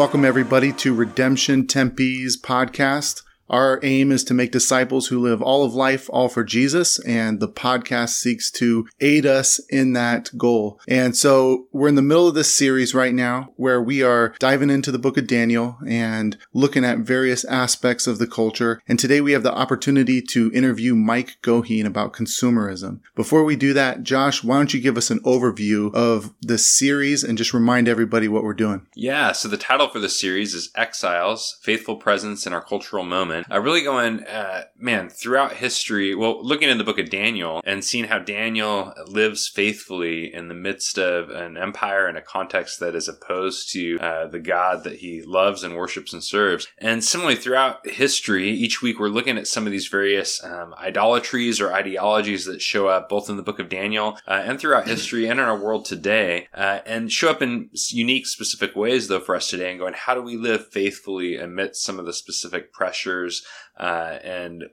welcome everybody to Redemption Tempe's podcast. Our aim is to make disciples who live all of life all for Jesus, and the podcast seeks to aid us in that goal. And so we're in the middle of this series right now where we are diving into the book of Daniel and looking at various aspects of the culture. And today we have the opportunity to interview Mike Goheen about consumerism. Before we do that, Josh, why don't you give us an overview of the series and just remind everybody what we're doing? Yeah, so the title for the series is Exiles Faithful Presence in Our Cultural Moment. I really going, uh, man, throughout history, well, looking in the book of Daniel and seeing how Daniel lives faithfully in the midst of an empire and a context that is opposed to uh, the God that he loves and worships and serves. And similarly, throughout history, each week we're looking at some of these various um, idolatries or ideologies that show up both in the book of Daniel uh, and throughout history and in our world today, uh, and show up in unique, specific ways, though, for us today, and going, how do we live faithfully amidst some of the specific pressures? Uh, and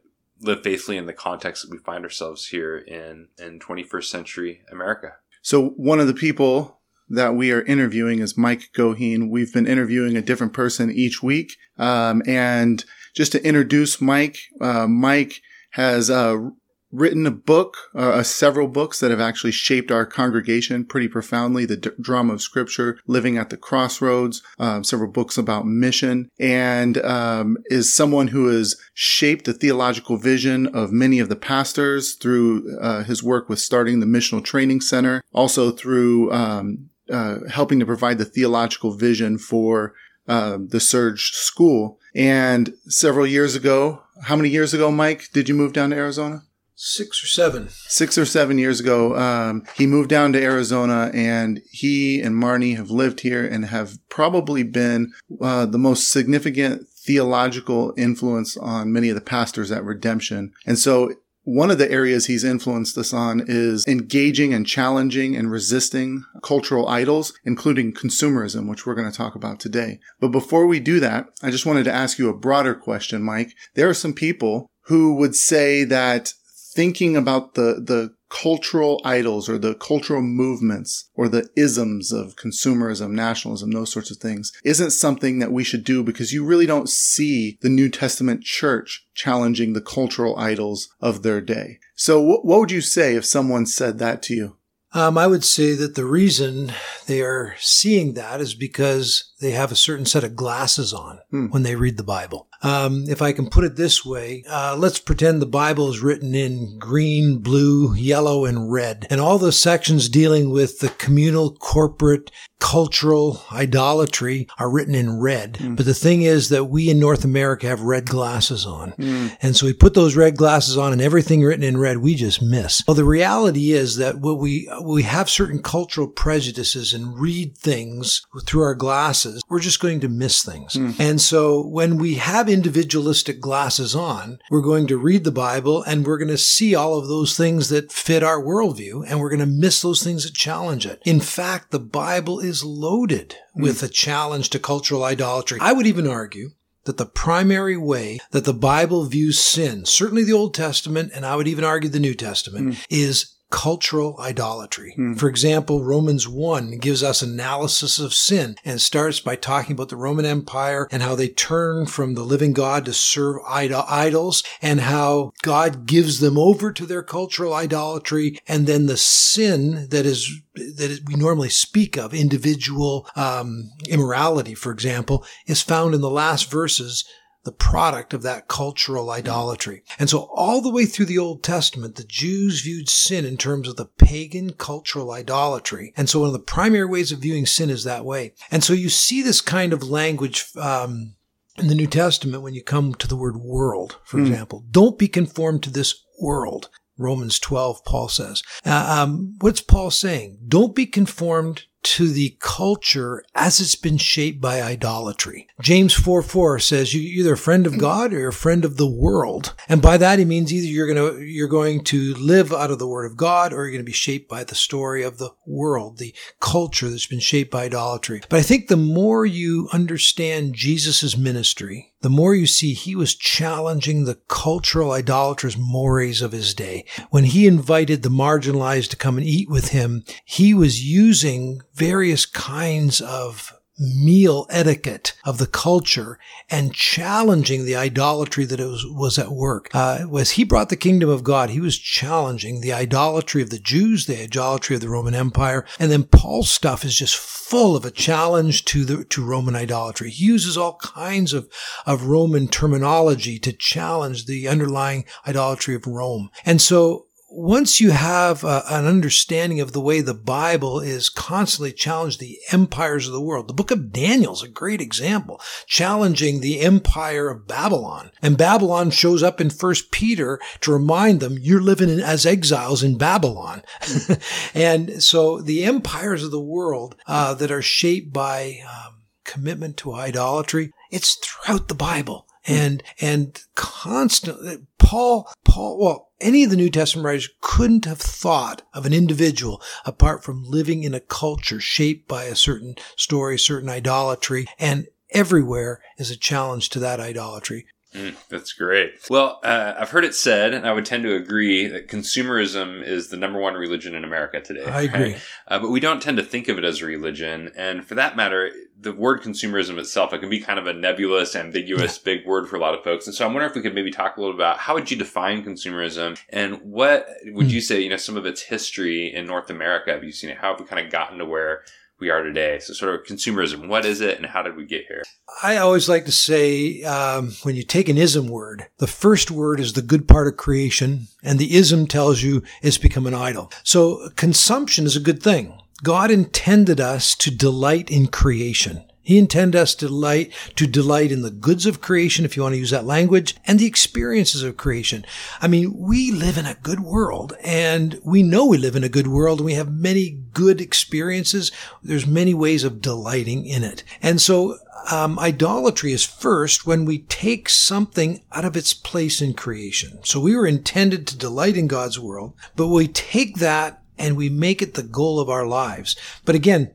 live faithfully in the context that we find ourselves here in in 21st century America. So one of the people that we are interviewing is Mike Goheen. We've been interviewing a different person each week, um, and just to introduce Mike, uh, Mike has uh, written a book, uh, uh, several books that have actually shaped our congregation pretty profoundly. The D- Drama of Scripture, Living at the Crossroads, um, several books about mission, and um, is someone who has shaped the theological vision of many of the pastors through uh, his work with starting the Missional Training Center, also through um, uh, helping to provide the theological vision for uh, the Surge School. And several years ago, how many years ago, Mike, did you move down to Arizona? Six or seven. Six or seven years ago, um, he moved down to Arizona, and he and Marnie have lived here and have probably been uh, the most significant theological influence on many of the pastors at Redemption. And so one of the areas he's influenced us on is engaging and challenging and resisting cultural idols, including consumerism, which we're going to talk about today. But before we do that, I just wanted to ask you a broader question, Mike. There are some people who would say that thinking about the, the cultural idols or the cultural movements or the isms of consumerism, nationalism, those sorts of things isn't something that we should do because you really don't see the New Testament church challenging the cultural idols of their day. So what would you say if someone said that to you? Um, I would say that the reason they are seeing that is because they have a certain set of glasses on hmm. when they read the Bible. Um, if I can put it this way, uh, let's pretend the Bible is written in green, blue, yellow, and red, and all the sections dealing with the communal, corporate, cultural idolatry are written in red. Mm. But the thing is that we in North America have red glasses on. Mm. And so we put those red glasses on and everything written in red, we just miss. Well, the reality is that what we, we have certain cultural prejudices and read things through our glasses, we're just going to miss things. Mm. And so when we have have individualistic glasses on, we're going to read the Bible and we're going to see all of those things that fit our worldview and we're going to miss those things that challenge it. In fact, the Bible is loaded mm. with a challenge to cultural idolatry. I would even argue that the primary way that the Bible views sin, certainly the Old Testament, and I would even argue the New Testament, mm. is cultural idolatry. Hmm. For example, Romans 1 gives us analysis of sin and starts by talking about the Roman Empire and how they turn from the living God to serve idols and how God gives them over to their cultural idolatry and then the sin that is that we normally speak of individual um, immorality for example is found in the last verses the product of that cultural idolatry. And so all the way through the Old Testament, the Jews viewed sin in terms of the pagan cultural idolatry. And so one of the primary ways of viewing sin is that way. And so you see this kind of language, um, in the New Testament when you come to the word world, for mm. example. Don't be conformed to this world. Romans 12, Paul says. Uh, um, what's Paul saying? Don't be conformed to the culture as it's been shaped by idolatry. James 4 4 says you're either a friend of mm. God or you're a friend of the world. And by that he means either you're going to, you're going to live out of the word of God or you're going to be shaped by the story of the world, the culture that's been shaped by idolatry. But I think the more you understand Jesus' ministry, the more you see he was challenging the cultural idolatrous mores of his day. When he invited the marginalized to come and eat with him, he was using various kinds of meal etiquette of the culture and challenging the idolatry that was, was at work. Uh, as he brought the kingdom of God, he was challenging the idolatry of the Jews, the idolatry of the Roman Empire. And then Paul's stuff is just full of a challenge to the, to Roman idolatry. He uses all kinds of, of Roman terminology to challenge the underlying idolatry of Rome. And so once you have uh, an understanding of the way the Bible is constantly challenged the empires of the world, the book of Daniel is a great example, challenging the empire of Babylon. And Babylon shows up in First Peter to remind them you're living in, as exiles in Babylon. and so the empires of the world uh, that are shaped by um, commitment to idolatry, it's throughout the Bible and and constantly Paul Paul well any of the New Testament writers couldn't have thought of an individual apart from living in a culture shaped by a certain story, certain idolatry, and everywhere is a challenge to that idolatry. Mm, that's great. Well, uh, I've heard it said, and I would tend to agree that consumerism is the number one religion in America today. I agree. Right? Uh, but we don't tend to think of it as a religion. And for that matter, the word consumerism itself, it can be kind of a nebulous, ambiguous, yeah. big word for a lot of folks. And so I'm wondering if we could maybe talk a little about how would you define consumerism and what would mm. you say, you know, some of its history in North America? Have you seen it? How have we kind of gotten to where we are today. So, sort of consumerism. What is it, and how did we get here? I always like to say um, when you take an ism word, the first word is the good part of creation, and the ism tells you it's become an idol. So, consumption is a good thing. God intended us to delight in creation. He intended us to delight, to delight in the goods of creation, if you want to use that language, and the experiences of creation. I mean, we live in a good world and we know we live in a good world and we have many good experiences. There's many ways of delighting in it. And so um, idolatry is first when we take something out of its place in creation. So we were intended to delight in God's world, but we take that and we make it the goal of our lives. But again,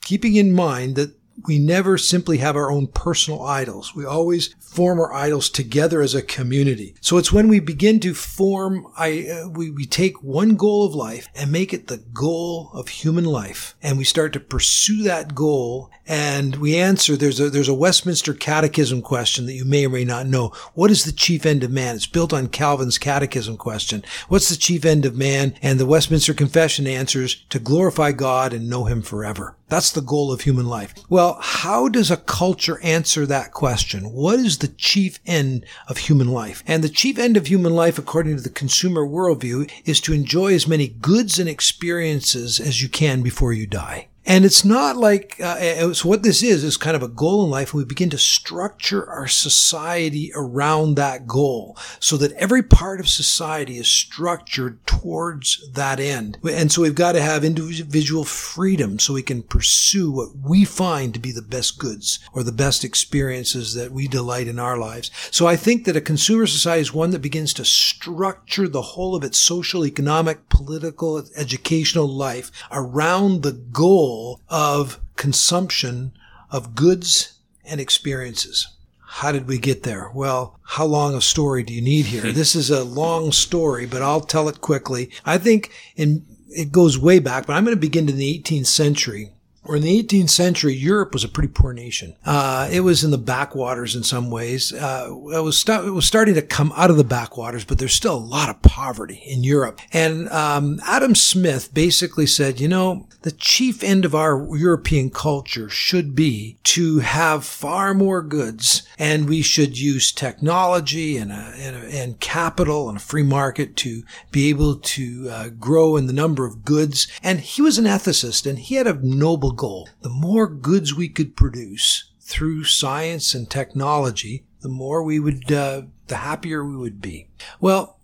keeping in mind that we never simply have our own personal idols. We always form our idols together as a community. So it's when we begin to form, I, uh, we, we take one goal of life and make it the goal of human life. And we start to pursue that goal and we answer, there's a, there's a Westminster catechism question that you may or may not know. What is the chief end of man? It's built on Calvin's catechism question. What's the chief end of man? And the Westminster confession answers to glorify God and know him forever. That's the goal of human life. Well, how does a culture answer that question? What is the chief end of human life? And the chief end of human life, according to the consumer worldview, is to enjoy as many goods and experiences as you can before you die. And it's not like, uh, so what this is, is kind of a goal in life. And we begin to structure our society around that goal so that every part of society is structured towards that end. And so we've got to have individual freedom so we can pursue what we find to be the best goods or the best experiences that we delight in our lives. So I think that a consumer society is one that begins to structure the whole of its social, economic, political, educational life around the goal of consumption of goods and experiences. How did we get there? Well, how long a story do you need here? this is a long story, but I'll tell it quickly. I think in, it goes way back, but I'm going to begin in the 18th century or in the 18th century, Europe was a pretty poor nation. Uh, it was in the backwaters in some ways. Uh, it was st- it was starting to come out of the backwaters, but there's still a lot of poverty in Europe. And um, Adam Smith basically said, you know, the chief end of our European culture should be to have far more goods, and we should use technology and a, and, a, and, capital and a free market to be able to uh, grow in the number of goods. And he was an ethicist, and he had a noble goal. The more goods we could produce through science and technology, the more we would, uh, the happier we would be. Well,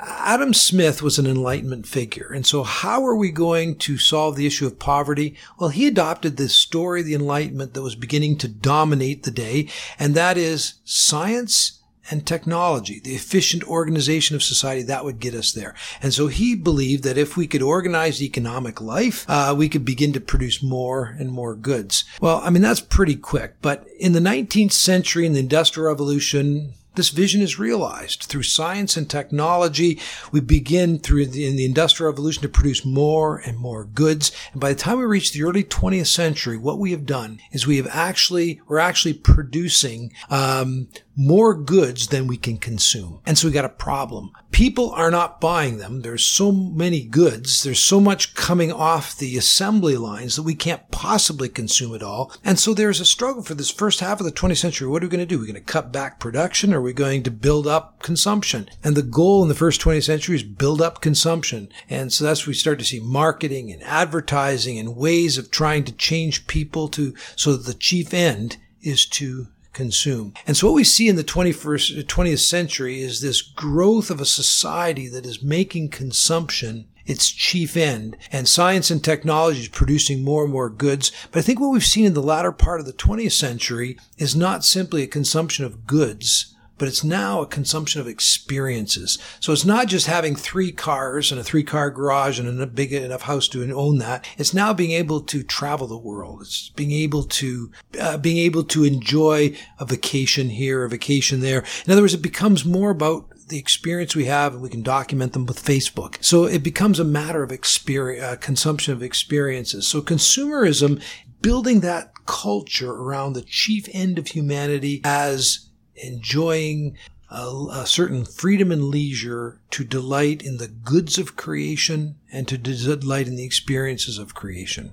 Adam Smith was an Enlightenment figure. And so how are we going to solve the issue of poverty? Well, he adopted this story of the Enlightenment that was beginning to dominate the day, and that is science and technology, the efficient organization of society, that would get us there. And so he believed that if we could organize economic life, uh, we could begin to produce more and more goods. Well, I mean, that's pretty quick, but in the 19th century, in the Industrial Revolution, this vision is realized through science and technology. We begin through the, in the industrial revolution to produce more and more goods. And by the time we reach the early 20th century, what we have done is we have actually, we're actually producing, um, more goods than we can consume. And so we got a problem. People are not buying them. There's so many goods. There's so much coming off the assembly lines that we can't possibly consume it all. And so there's a struggle for this first half of the 20th century. What are we going to do? Are We're going to cut back production or are we going to build up consumption? And the goal in the first 20th century is build up consumption. And so that's we start to see marketing and advertising and ways of trying to change people to, so that the chief end is to consume. And so what we see in the 21st, 20th uh, century is this growth of a society that is making consumption its chief end. And science and technology is producing more and more goods. But I think what we've seen in the latter part of the 20th century is not simply a consumption of goods, but it's now a consumption of experiences. So it's not just having three cars and a three car garage and a big enough house to own that. It's now being able to travel the world. It's being able to, uh, being able to enjoy a vacation here, a vacation there. In other words, it becomes more about the experience we have and we can document them with Facebook. So it becomes a matter of experience, uh, consumption of experiences. So consumerism, building that culture around the chief end of humanity as enjoying a, a, certain freedom and leisure to delight in the goods of creation and to delight in the experiences of creation.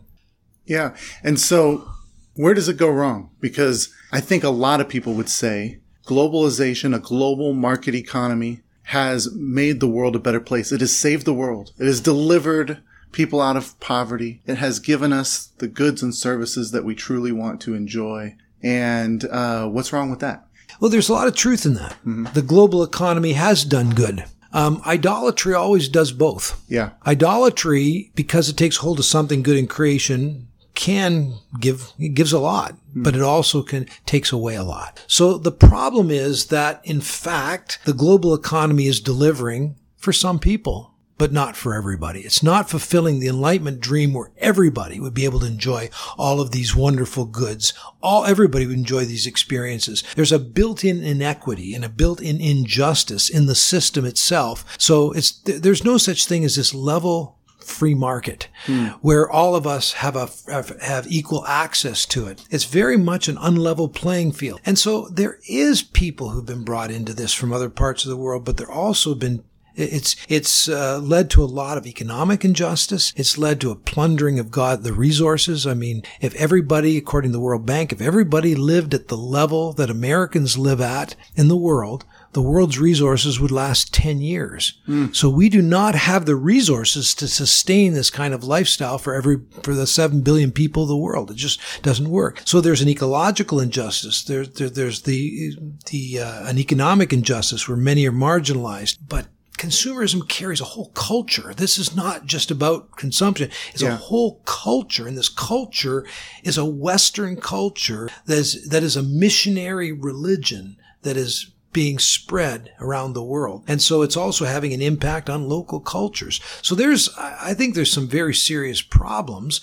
Yeah. And so where does it go wrong? Because I think a lot of people would say globalization, a global market economy has made the world a better place. It has saved the world. It has delivered people out of poverty. It has given us the goods and services that we truly want to enjoy. And uh, what's wrong with that? Well, there's a lot of truth in that. Mm-hmm. The global economy has done good. Um, idolatry always does both. Yeah. Idolatry, because it takes hold of something good in creation, can give it gives a lot, mm. but it also can takes away a lot. So the problem is that in fact the global economy is delivering for some people but not for everybody. It's not fulfilling the enlightenment dream where everybody would be able to enjoy all of these wonderful goods. All everybody would enjoy these experiences. There's a built-in inequity and a built-in injustice in the system itself. So it's there's no such thing as this level free market hmm. where all of us have a have, have, equal access to it. It's very much an unlevel playing field. And so there is people who've been brought into this from other parts of the world, but there also been it's it's uh, led to a lot of economic injustice. It's led to a plundering of God the resources. I mean, if everybody, according to the World Bank, if everybody lived at the level that Americans live at in the world, the world's resources would last 10 years. Mm. So we do not have the resources to sustain this kind of lifestyle for every, for the 7 billion people of the world. It just doesn't work. So there's an ecological injustice. There, there there's the, the, uh, an economic injustice where many are marginalized, but consumerism carries a whole culture. This is not just about consumption. It's yeah. a whole culture. And this culture is a Western culture that is, that is a missionary religion that is being spread around the world. And so it's also having an impact on local cultures. So there's, I think there's some very serious problems,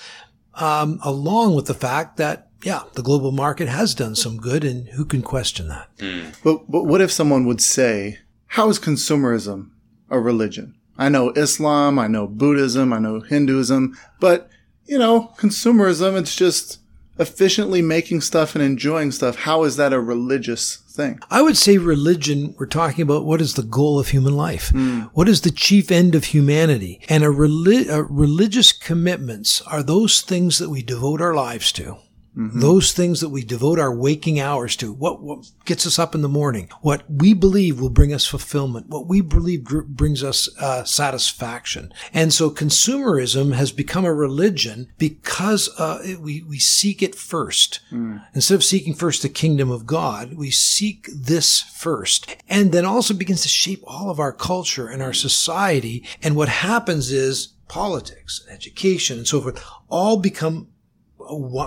um, along with the fact that yeah, the global market has done some good, and who can question that? Mm. But but what if someone would say, "How is consumerism a religion. I know Islam, I know Buddhism, I know Hinduism, but you know, consumerism, it's just efficiently making stuff and enjoying stuff. How is that a religious thing? I would say religion, we're talking about what is the goal of human life? Mm. What is the chief end of humanity? And a, relig- a religious commitments are those things that we devote our lives to. Mm-hmm. Those things that we devote our waking hours to, what, what gets us up in the morning, what we believe will bring us fulfillment, what we believe gr- brings us uh, satisfaction. And so consumerism has become a religion because uh, we, we seek it first. Mm. Instead of seeking first the kingdom of God, we seek this first. And then also begins to shape all of our culture and our society. And what happens is politics, education, and so forth all become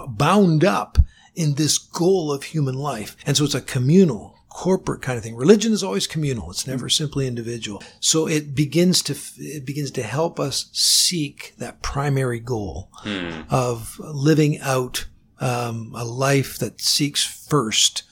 bound up in this goal of human life. And so it's a communal, corporate kind of thing. Religion is always communal. It's never simply individual. So it begins to, it begins to help us seek that primary goal hmm. of living out um, a life that seeks first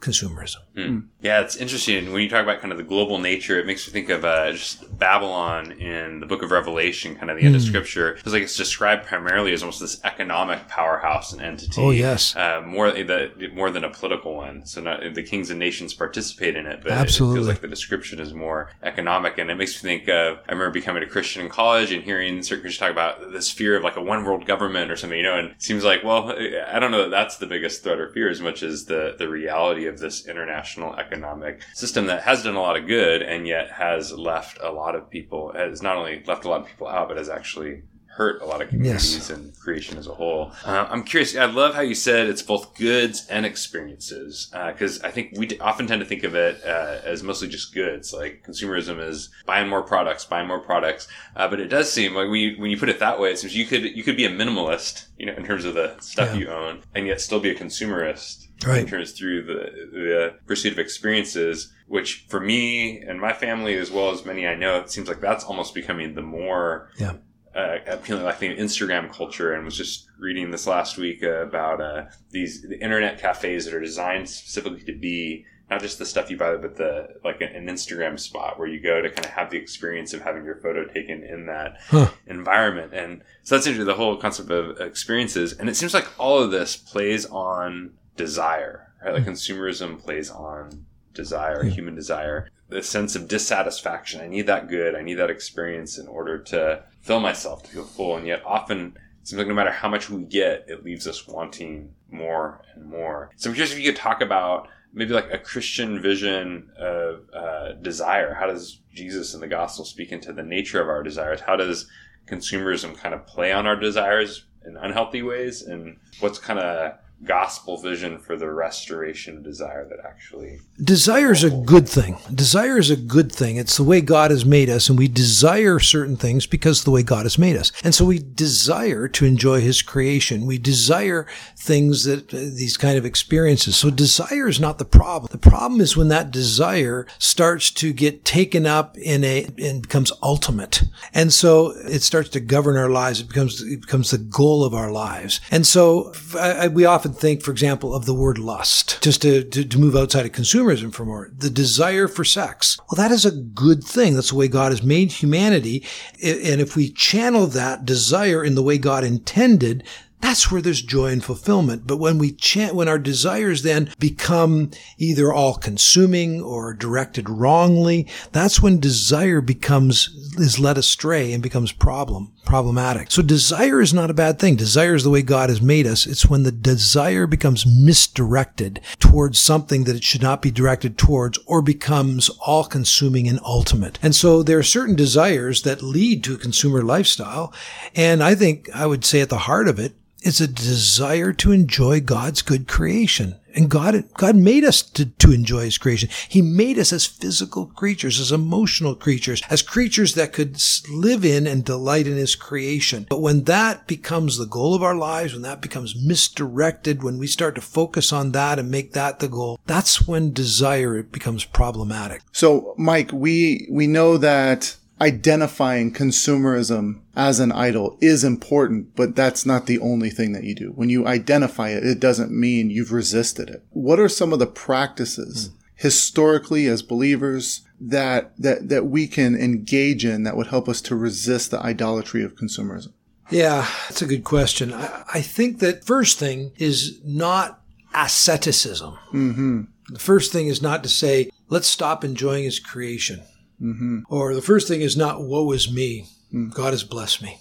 consumerism. Mm. Yeah, it's interesting. When you talk about kind of the global nature, it makes me think of uh, just Babylon in the book of Revelation, kind of the end of Mm. scripture. It's like it's described primarily as almost this economic powerhouse and entity. Oh, yes. Uh, more, the, more than a political one. So not, the kings and nations participate in it, but it Absolutely. feels like the description is more economic. And it makes me think of, I remember becoming a Christian in college and hearing certain Christians talk about this fear of like a one world government or something, you know, and it seems like, well, I don't know that that's the biggest threat or fear as much as the, the reality of this international economic system that has done a lot of good and yet has left a lot of people, has not only left a lot of people out, but has actually hurt a lot of communities and creation as a whole. Uh, I'm curious. I love how you said it's both goods and experiences because I think we d- often tend to think of it uh, as mostly just goods. Like consumerism is buying more products, buying more products. Uh, but it does seem like when you, when you put it that way, it seems you could you could be a minimalist, you know, in terms of the stuff Yeah. you own, and yet still be a consumerist Right. in terms through the the pursuit of experiences. Which for me and my family, as well as many I know, it seems like that's almost becoming the more Yeah. Uh, appealing, like the Instagram culture, and was just reading this last week uh, about uh, these the internet cafes that are designed specifically to be not just the stuff you buy, but the like an, an Instagram spot where you go to kind of have the experience of having your photo taken in that Huh. environment. And so that's into the whole concept of experiences. And it seems like all of this plays on desire, right? Like consumerism plays on desire, Yeah. human desire, the sense of dissatisfaction. I need that good. I need that experience in order to fill myself, to feel full. And yet often it seems like no matter how much we get, it leaves us wanting more and more. So I'm curious if you could talk about maybe like a Christian vision of uh, desire. How does Jesus and the gospel speak into the nature of our desires? How does consumerism kind of play on our desires in unhealthy ways? And what's kind of gospel vision for the restoration of desire that actually Desire is a good thing. Desire is a good thing. It's the way God has made us, and we desire certain things because of the way God has made us. And so we desire to enjoy His creation. We desire things that uh, these kind of experiences. So desire is not the problem. The problem is when that desire starts to get taken up in a and becomes ultimate, and so it starts to govern our lives. It becomes it becomes the goal of our lives. And so I, I- we often think, for example, of the word lust, just to, to, to move outside of consumerism for more. The desire for sex. Well, that is a good thing. That's the way God has made humanity. And if we channel that desire in the way God intended, that's where there's joy and fulfillment. But when we chant, when our desires then become either all consuming or directed wrongly, that's when desire becomes, is led astray and becomes problem, problematic. So desire is not a bad thing. Desire is the way God has made us. It's when the desire becomes misdirected towards something that it should not be directed towards or becomes all consuming and ultimate. And so there are certain desires that lead to a consumer lifestyle. And I think I would say at the heart of it, it's a desire to enjoy God's good creation. And God, God made us to, to enjoy His creation. He made us as physical creatures, as emotional creatures, as creatures that could live in and delight in His creation. But when that becomes the goal of our lives, when that becomes misdirected, when we start to focus on that and make that the goal, that's when desire becomes problematic. So, Mike, we we know that identifying consumerism as an idol is important, but that's not the only thing that you do. When you identify it, it doesn't mean you've resisted it. What are some of the practices historically as believers that that that we can engage in that would help us to resist the idolatry of consumerism? Yeah, that's a good question. I, I think that first thing is not asceticism. Mm-hmm. The first thing is not to say, let's stop enjoying his creation. Mm-hmm. Or the first thing is not, woe is me. God has blessed me.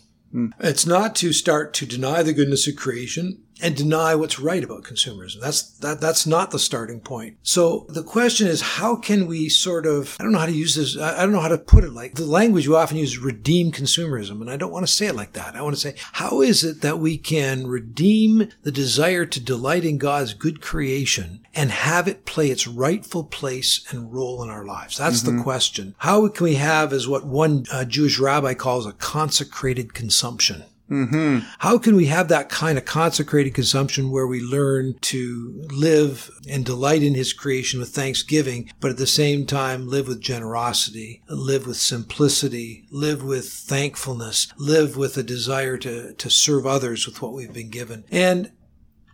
It's not to start to deny the goodness of creation and deny what's right about consumerism. That's that that's not the starting point. So the question is how can we sort of I don't know how to use this I don't know how to put it like the language we often use redeem consumerism and I don't want to say it like that. I want to say how is it that we can redeem the desire to delight in God's good creation and have it play its rightful place and role in our lives? That's the question. How can we have as what one uh, Jewish rabbi calls a consecrated consumption? Mm-hmm. How can we have that kind of consecrated consumption where we learn to live and delight in his creation with thanksgiving, but at the same time live with generosity, live with simplicity, live with thankfulness, live with a desire to, to serve others with what we've been given? And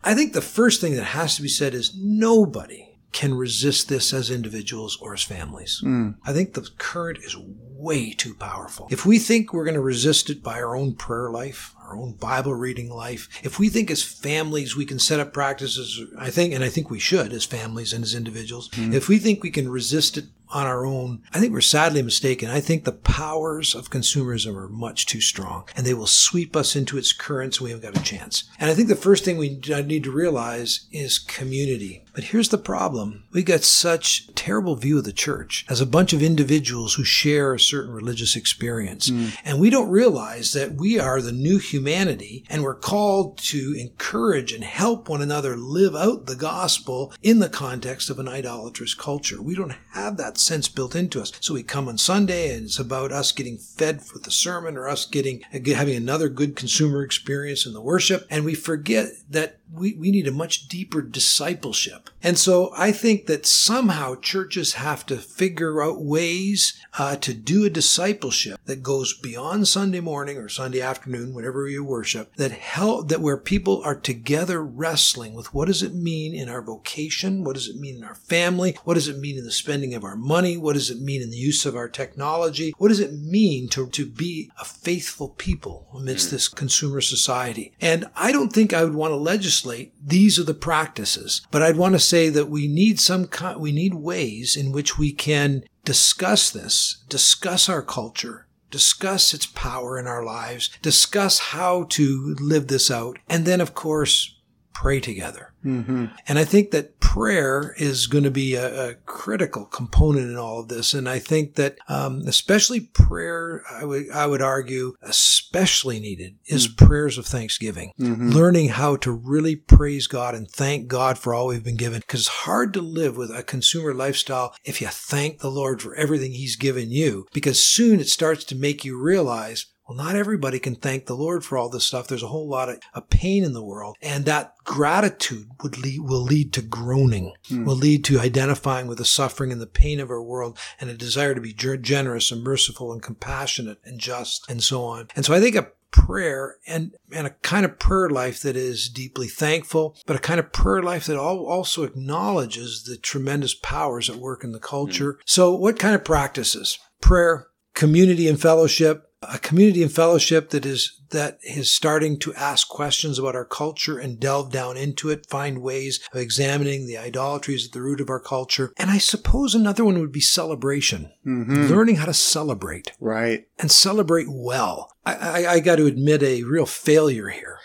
I think the first thing that has to be said is nobody can resist this as individuals or as families. Mm. I think the current is way too powerful. If we think we're going to resist it by our own prayer life, our own Bible reading life, if we think as families we can set up practices, I think, and I think we should as families and as individuals, mm-hmm. if we think we can resist it on our own, I think we're sadly mistaken. I think the powers of consumerism are much too strong and they will sweep us into its currents and we haven't got a chance. And I think the first thing we need to realize is community. But here's the problem. We got such terrible view of the church as a bunch of individuals who share a certain religious experience. Hmm. And we don't realize that we are the new humanity and we're called to encourage and help one another live out the gospel in the context of an idolatrous culture. We don't have that sense built into us. So we come on Sunday and it's about us getting fed with the sermon or us getting, having another good consumer experience in the worship. And we forget that we, we need a much deeper discipleship. And so I think that somehow churches have to figure out ways uh, to do a discipleship that goes beyond Sunday morning or Sunday afternoon, whenever you worship, that help, that where people are together wrestling with what does it mean in our vocation? What does it mean in our family? What does it mean in the spending of our money? What does it mean in the use of our technology? What does it mean to, to be a faithful people amidst this consumer society? And I don't think I would want to legislate these are the practices, but I'd want to say that we need some we need ways in which we can discuss this, discuss our culture, discuss its power in our lives, discuss how to live this out, and then of course pray together. Mm-hmm. And I think that prayer is going to be a, a, critical component in all of this. And I think that, um, especially prayer, I would, I would argue, especially needed is mm-hmm. prayers of thanksgiving. Mm-hmm. Learning how to really praise God and thank God for all we've been given. Because it's hard to live with a consumer lifestyle if you thank the Lord for everything He's given you. Because soon it starts to make you realize, well, not everybody can thank the Lord for all this stuff. There's a whole lot of, of pain in the world. And that gratitude would lead, will lead to groaning, Hmm. will lead to identifying with the suffering and the pain of our world and a desire to be generous and merciful and compassionate and just and so on. And so I think a prayer and, and a kind of prayer life that is deeply thankful, but a kind of prayer life that also acknowledges the tremendous powers at work in the culture. So what kind of practices? Prayer, community and fellowship, a community and fellowship that is that is starting to ask questions about our culture and delve down into it, find ways of examining the idolatries at the root of our culture. And I suppose another one would be celebration, Mm-hmm. learning how to celebrate Right. and celebrate well. I, I, I got to admit a real failure here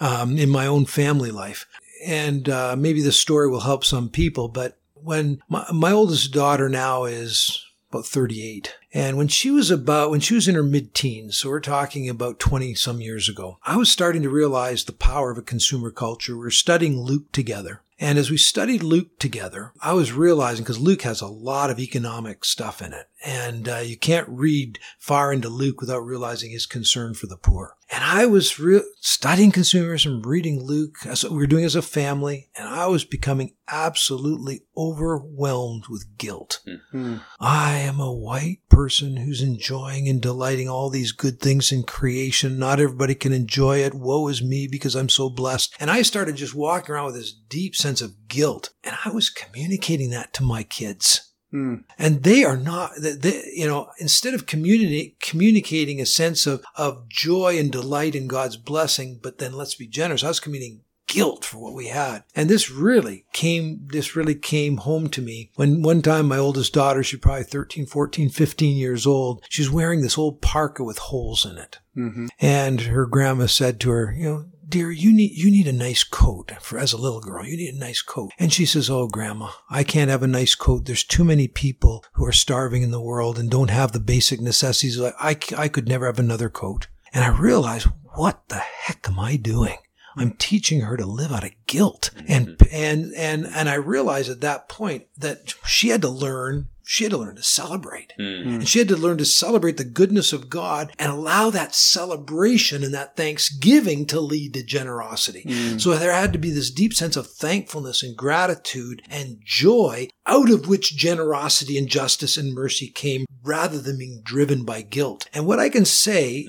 um, in my own family life. And uh, maybe this story will help some people, but when my, my oldest daughter now is about 38. And when she was about, when she was in her mid teens, so we're talking about 20 some years ago, I was starting to realize the power of a consumer culture. We were studying Luke together. And as we studied Luke together, I was realizing because Luke has a lot of economic stuff in it. And uh, you can't read far into Luke without realizing his concern for the poor. And I was re- studying consumerism, reading Luke, as we were doing as a family, and I was becoming absolutely overwhelmed with guilt. Hmm. I am a white person who's enjoying and delighting all these good things in creation. Not everybody can enjoy it. Woe is me because I'm so blessed. And I started just walking around with this deep sense of guilt. And I was communicating that to my kids. Hmm. And they are not, they, they, you know, instead of community, communicating a sense of, of joy and delight in God's blessing, but then let's be generous, I was communicating guilt for what we had. And this really came, this really came home to me when one time my oldest daughter, she's probably 13, 14, 15 years old, she's wearing this old parka with holes in it. Mm-hmm. And her grandma said to her, you know, dear, you need, you need a nice coat for, as a little girl. You need a nice coat. And she says, Oh, grandma, I can't have a nice coat. There's too many people who are starving in the world and don't have the basic necessities. I, I, I could never have another coat. And I realized, what the heck am I doing? I'm teaching her to live out of guilt. And, mm-hmm. and, and, and I realized at that point that she had to learn she had to learn to celebrate. Mm. And she had to learn to celebrate the goodness of God and allow that celebration and that thanksgiving to lead to generosity. Mm. So there had to be this deep sense of thankfulness and gratitude and joy out of which generosity and justice and mercy came rather than being driven by guilt. And what I can say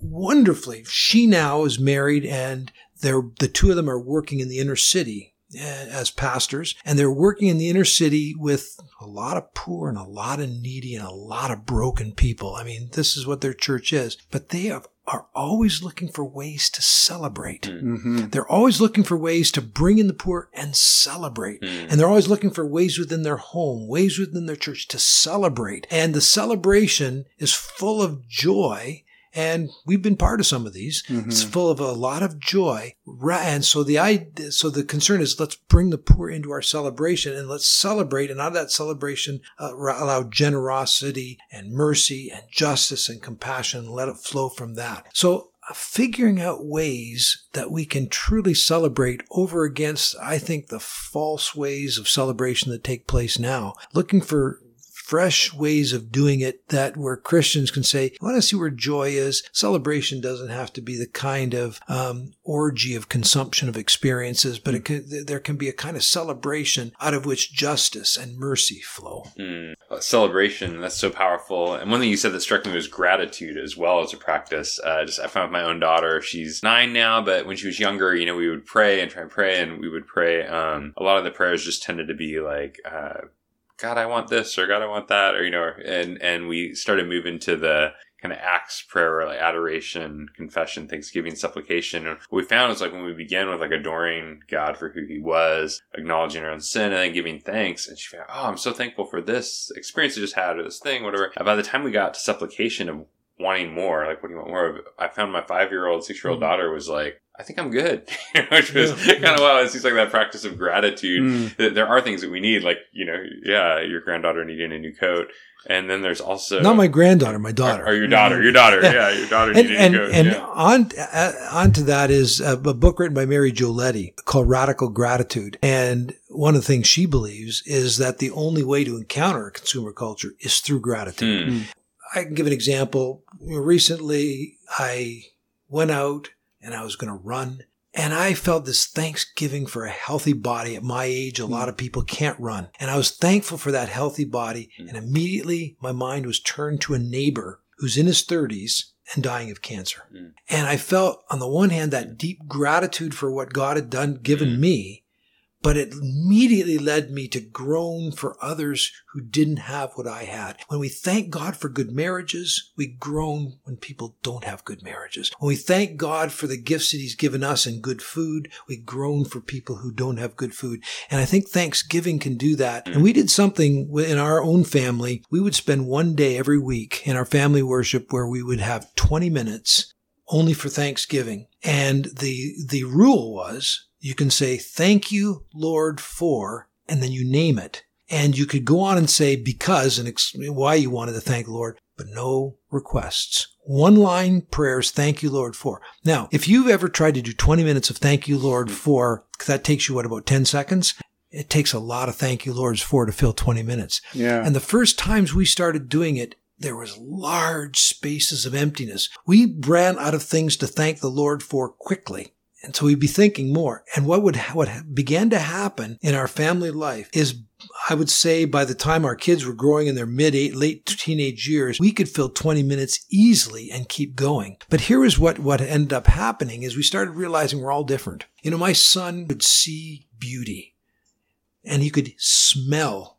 wonderfully, she now is married and they're, the two of them are working in the inner city as pastors, and they're working in the inner city with a lot of poor and a lot of needy and a lot of broken people. I mean, this is what their church is, but they have are always looking for ways to celebrate. Mm-hmm. They're always looking for ways to bring in the poor and celebrate. Mm. And they're always looking for ways within their home, ways within their church to celebrate. And the celebration is full of joy. And we've been part of some of these. It's full of a lot of joy. And so the idea, so the concern is let's bring the poor into our celebration and let's celebrate. And out of that celebration, uh, allow generosity and mercy and justice and compassion. And let it flow from that. So uh, figuring out ways that we can truly celebrate over against, I think, the false ways of celebration that take place now. Looking for fresh ways of doing it that where Christians can say, I want to see where joy is. Celebration doesn't have to be the kind of um, orgy of consumption of experiences, but it can, there can be a kind of celebration out of which justice and mercy flow. Mm. Celebration, that's so powerful. And one thing you said that struck me was gratitude as well as a practice. Uh, just I found with my own daughter, she's nine now, but when she was younger, you know, we would pray and try and pray, and we would pray. Um, a lot of the prayers just tended to be like, uh, God, I want this, or God, I want that, or you know, and and we started moving to the kind of acts prayer, like adoration, confession, thanksgiving, supplication. And what we found was like when we began with like adoring God for who He was, acknowledging our own sin, and then giving thanks. And she found, oh, I'm so thankful for this experience I just had, or this thing, whatever. And by the time we got to supplication of wanting more, like what do you want more of? I found my five year old, six year old Mhm. daughter was like. I think I'm good, which was Yeah. kind of wow. It seems like that practice of gratitude Mm. there are things that we need, like you know, yeah, your granddaughter needing a new coat, and then there's also Not my granddaughter, my daughter. or your daughter, your daughter, yeah, your daughter and needing and, a coat, and yeah. on uh, on to that is a, a book written by Mary Jo Leddy called Radical Gratitude. And one of the things she believes is that the only way to encounter consumer culture is through gratitude. Hmm. I can give an example. Recently, I went out and I was going to run. And I felt this thanksgiving for a healthy body. At my age, a hmm. lot of people can't run. And I was thankful for that healthy body. Hmm. And immediately my mind was turned to a neighbor who's in his 30s and dying of cancer. Mm. And I felt, on the one hand, that hmm. deep gratitude for what God had done, given me. But it immediately led me to groan for others who didn't have what I had. When we thank God for good marriages, we groan when people don't have good marriages. When we thank God for the gifts that He's given us and good food, we groan for people who don't have good food. And I think Thanksgiving can do that. And we did something in our own family. We would spend one day every week in our family worship where we would have 20 minutes only for Thanksgiving. And the, the rule was you can say, thank you, Lord, for, and then you name it. And you could go on and say because and why you wanted to thank the Lord, but no requests. One line prayers, thank you, Lord, for. Now, if you've ever tried to do 20 minutes of thank you, Lord, for, because that takes you, what, about 10 seconds? It takes a lot of thank you, Lords, for to fill 20 minutes. Yeah. And the first times we started doing it, there was large spaces of emptiness. We ran out of things to thank the Lord for quickly. And so we'd be thinking more. And what would, what began to happen in our family life is I would say by the time our kids were growing in their mid eight, late teenage years, we could fill 20 minutes easily and keep going. But here is what, what ended up happening is we started realizing we're all different. You know, my son could see beauty and he could smell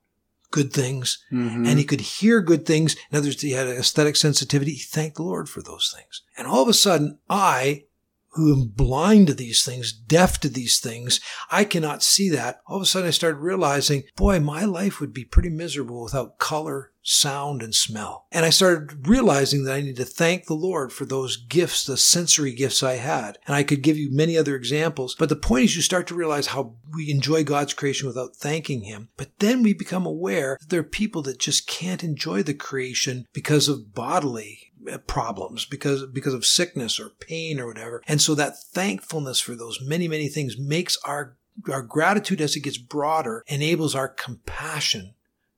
good things Mhm. and he could hear good things. In other words, he had an aesthetic sensitivity. He thanked the Lord for those things. And all of a sudden, I, who am blind to these things, deaf to these things, I cannot see that. All of a sudden, I started realizing, boy, my life would be pretty miserable without color, sound, and smell. And I started realizing that I need to thank the Lord for those gifts, the sensory gifts I had. And I could give you many other examples. But the point is, you start to realize how we enjoy God's creation without thanking Him. But then we become aware that there are people that just can't enjoy the creation because of bodily problems because because of sickness or pain or whatever and so that thankfulness for those many many things makes our our gratitude as it gets broader enables our compassion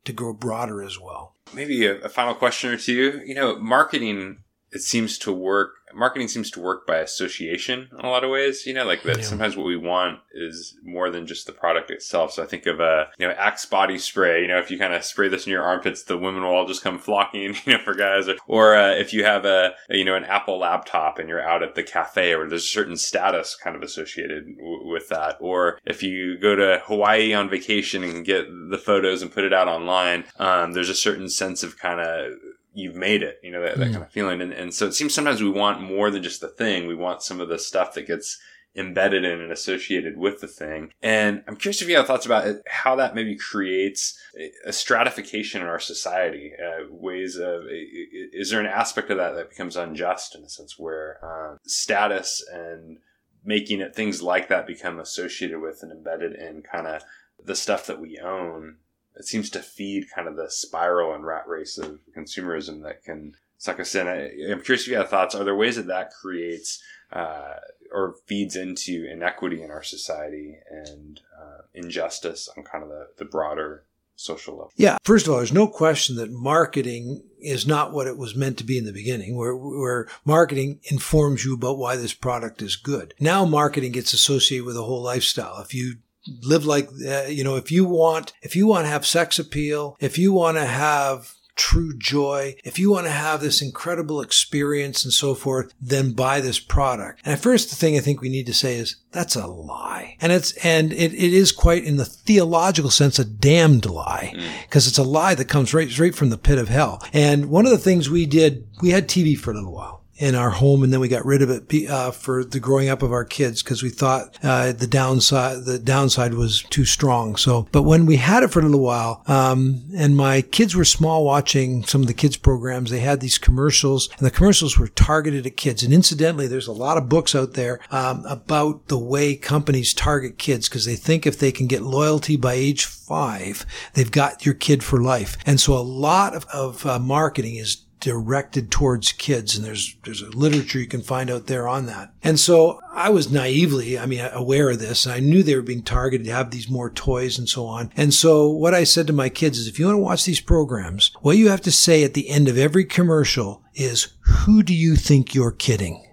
to grow broader as well Maybe a, a final question or two. You know, marketing it seems to work marketing seems to work by association in a lot of ways you know like that Yeah. sometimes what we want is more than just the product itself. So i think of a you know axe body spray you know if you kind of spray this in your armpits the women will all just come flocking you know for guys. Or, or uh, if you have a, a, you know an apple laptop and you're out at the cafe or there's a certain status kind of associated w- with that. Or if you go to hawaii on vacation and get the photos and put it out online um, there's a certain sense of kind of you've made it, you know, that, that Mm. kind of feeling. And, and so it seems sometimes we want more than just the thing. We want some of the stuff that gets embedded in and associated with the thing. And I'm curious if you have thoughts about it, how that maybe creates a- stratification in our society, uh, ways of, is there an aspect of that that becomes unjust in a sense where uh, status and making it things like that become associated with and embedded in kind of the stuff that we own it seems to feed kind of the spiral and rat race of consumerism that can suck us in. I, I'm curious if you have thoughts. Are there ways that that creates uh, or feeds into inequity in our society and uh, injustice on kind of the, the broader social level? Yeah. First of all, there's no question that marketing is not what it was meant to be in the beginning, where, where marketing informs you about why this product is good. Now marketing gets associated with a whole lifestyle. If you live like, uh, you know, if you want, if you want to have sex appeal, if you want to have true joy, if you want to have this incredible experience and so forth, then buy this product. And at first, the thing I think we need to say is that's a lie. And it's, and it, it is quite in the theological sense, a damned lie because it's a lie that comes right, straight from the pit of hell. And one of the things we did, we had TV for a little while in our home and then we got rid of it uh, for the growing up of our kids because we thought uh, the downside the downside was too strong. So but when we had it for a little while um, and my kids were small watching some of the kids programs they had these commercials and the commercials were targeted at kids. And incidentally there's a lot of books out there um, about the way companies target kids because they think if they can get loyalty by age five they've got your kid for life. And so a lot of, of uh, marketing is directed towards kids and there's there's a literature you can find out there on that. And so i was naively i mean aware of this and i knew they were being targeted to have these more toys and so on. And so what i said to my kids is if you want to watch these programs what you have to say at the end of every commercial is who do you think you're kidding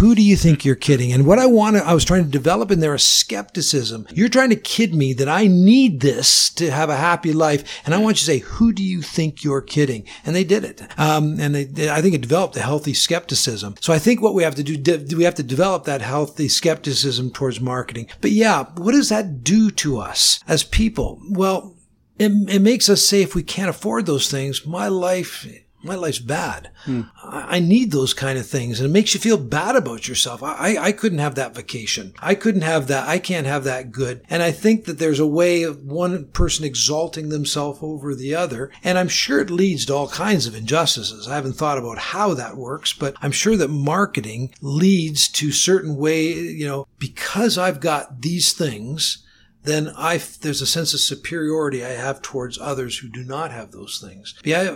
who do you think you're kidding? And what I wanted, I was trying to develop in there a skepticism. You're trying to kid me that I need this to have a happy life. And I want you to say, who do you think you're kidding? And they did it. Um, and they, they- I think it developed a healthy skepticism. So I think what we have to do, de- we have to develop that healthy skepticism towards marketing. But yeah, what does that do to us as people? Well, it, it makes us say if we can't afford those things, my life, my life's bad. Hmm. I, I need those kind of things. And it makes you feel bad about yourself. I, I couldn't have that vacation. I couldn't have that. I can't have that good. And I think that there's a way of one person exalting themselves over the other. And I'm sure it leads to all kinds of injustices. I haven't thought about how that works, but I'm sure that marketing leads to certain way, you know, because I've got these things, then I there's a sense of superiority I have towards others who do not have those things.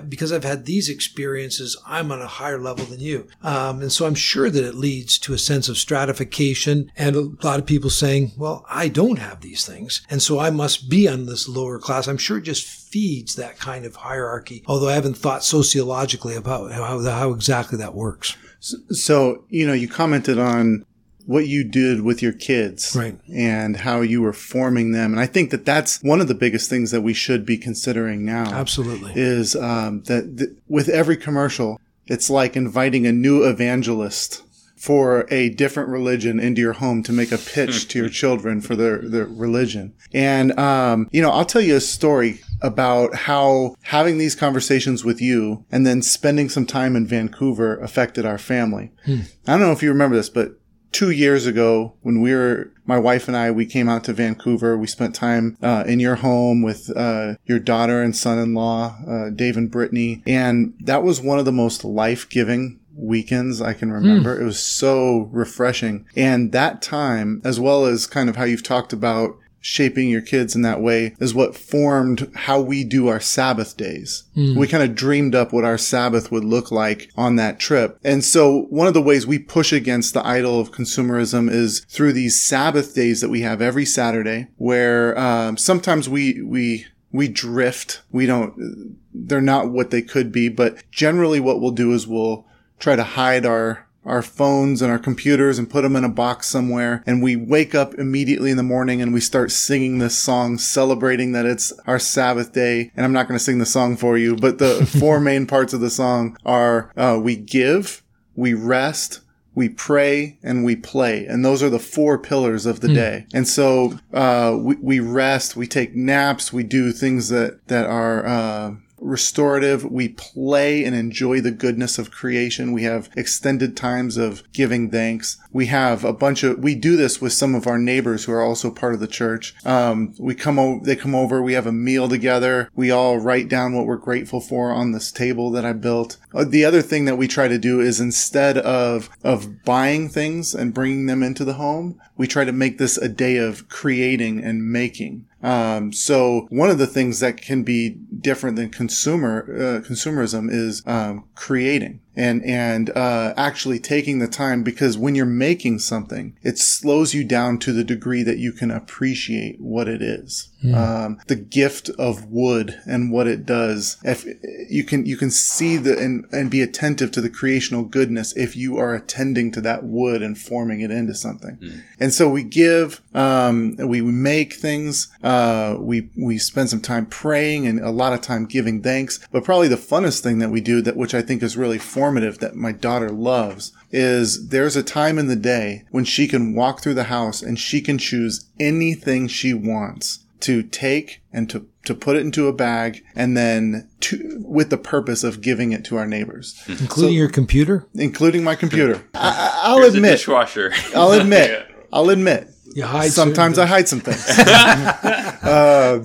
Because I've had these experiences, I'm on a higher level than you, um, and so I'm sure that it leads to a sense of stratification and a lot of people saying, "Well, I don't have these things, and so I must be on this lower class." I'm sure it just feeds that kind of hierarchy. Although I haven't thought sociologically about how, how exactly that works. So, you know, you commented on what you did with your kids Right. and how you were forming them. And I think that that's one of the biggest things that we should be considering now Absolutely. is um, that th- with every commercial, it's like inviting a new evangelist for a different religion into your home to make a pitch to your children for their, their religion. And, um, you know, I'll tell you a story about how having these conversations with you and then spending some time in Vancouver affected our family. I don't know if you remember this, but two years ago when we were my wife and i we came out to vancouver. We spent time uh, in your home with uh, your daughter and son-in-law uh, dave and brittany. And that was one of the most life-giving weekends i can remember. It was so refreshing. And that time as well as kind of how you've talked about shaping your kids in that way is what formed how we do our Sabbath days. We kind of dreamed up what our Sabbath would look like on that trip. And so one of the ways we push against the idol of consumerism is through these Sabbath days that we have every Saturday, where um, sometimes we, we, we drift. We don't, they're not what they could be, but generally what we'll do is we'll try to hide our our phones and our computers and put them in a box somewhere. And we wake up immediately in the morning and we start singing this song, celebrating that it's our Sabbath day. And I'm not going to sing the song for you, but the four main parts of the song are uh, we give, we rest, we pray and we play. And those are the four pillars of the mm. day. And so, uh, we, we rest, we take naps, we do things that, that are, uh, restorative. We play and enjoy the goodness of creation. We have extended times of giving thanks. We have a bunch of, we do this with some of our neighbors who are also part of the church. Um, we come over, they come over, we have a meal together. We all write down what we're grateful for on this table that I built. Uh, the other thing that we try to do is instead of, of buying things and bringing them into the home, we try to make this a day of creating and making. Um, so one of the things that can be different than consumer uh, consumerism is um, creating and and uh, actually taking the time because when you're making something, it slows you down to the degree that you can appreciate what it is. Mm. Um, the gift of wood and what it does. If you can you can see the and, and be attentive to the creational goodness if you are attending to that wood and forming it into something. Mm. And so we give, um, we, we make things. Uh, we we spend some time praying and a lot of time giving thanks. But probably the funnest thing that we do that which I think is really formative that my daughter loves is there's a time in the day when she can walk through the house and she can choose anything she wants to take and to to put it into a bag and then to with the purpose of giving it to our neighbors, including so, your computer? including my computer. I, will admit, dishwasher. I'll admit, yeah. I'll admit. You hide Sometimes I hide some things, uh,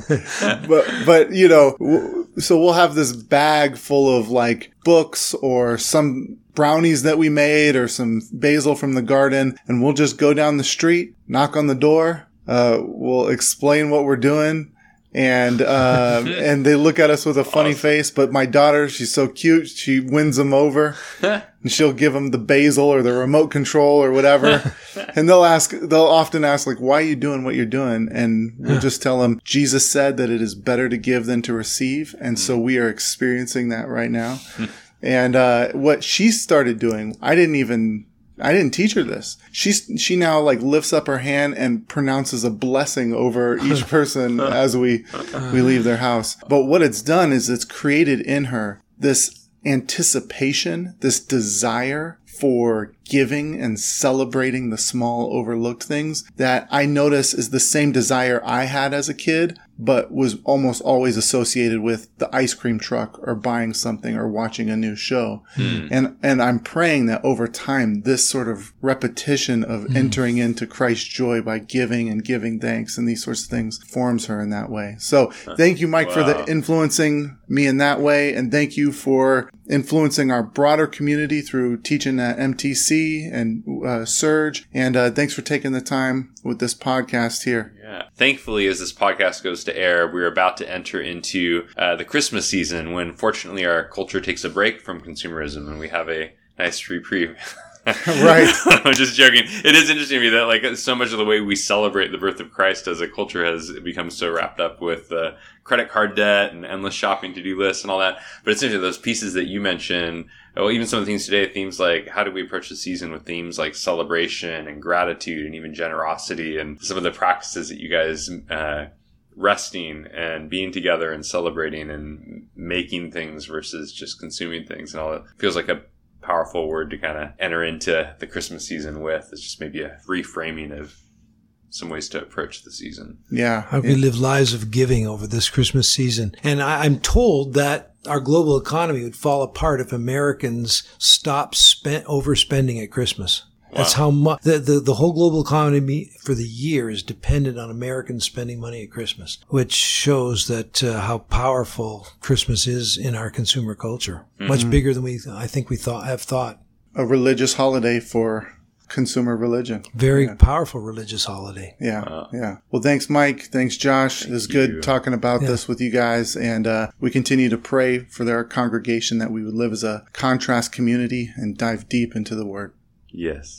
but but you know, so we'll have this bag full of like books or some brownies that we made or some basil from the garden, and we'll just go down the street, knock on the door, uh, we'll explain what we're doing. And, uh, and they look at us with a funny awesome. face, but my daughter, she's so cute. She wins them over and she'll give them the basil or the remote control or whatever. and they'll ask, they'll often ask, like, why are you doing what you're doing? And we'll just tell them, Jesus said that it is better to give than to receive. And so we are experiencing that right now. and, uh, what she started doing, I didn't even I didn't teach her this. She's she now like lifts up her hand and pronounces a blessing over each person as we we leave their house. But what it's done is it's created in her this anticipation, this desire for giving and celebrating the small overlooked things that I notice is the same desire I had as a kid, but was almost always associated with the ice cream truck or buying something or watching a new show. Hmm. And, and I'm praying that over time, this sort of repetition of hmm. entering into Christ's joy by giving and giving thanks and these sorts of things forms her in that way. So thank you, Mike, wow. for the influencing me in that way. And thank you for influencing our broader community through teaching at MTC and uh, Surge. And uh, thanks for taking the time with this podcast here. Yeah. Thankfully, as this podcast goes to air, we're about to enter into uh, the Christmas season when, fortunately, our culture takes a break from consumerism and we have a nice reprieve. right. I'm just joking. It is interesting to me that like so much of the way we celebrate the birth of Christ as a culture has become so wrapped up with uh, credit card debt and endless shopping to do lists and all that. But it's interesting those pieces that you mentioned. Well, even some of the themes today, themes like how do we approach the season with themes like celebration and gratitude and even generosity and some of the practices that you guys uh, resting and being together and celebrating and making things versus just consuming things and all that feels like a powerful word to kind of enter into the Christmas season with. It's just maybe a reframing of some ways to approach the season. Yeah. How we live lives of giving over this Christmas season. And I, am told that our global economy would fall apart if Americans stopped spent overspending at Christmas. That's how much the, the, the whole global economy for the year is dependent on Americans spending money at Christmas, which shows that uh, how powerful Christmas is in our consumer culture. Mm-hmm. Much bigger than we, I think we thought, have thought. A religious holiday for consumer religion. Very yeah. powerful religious holiday. Yeah. Uh, yeah. Well, thanks, Mike. Thanks, Josh. It was good you. talking about yeah. this with you guys. And uh, we continue to pray for their congregation that we would live as a contrast community and dive deep into the word. Yes.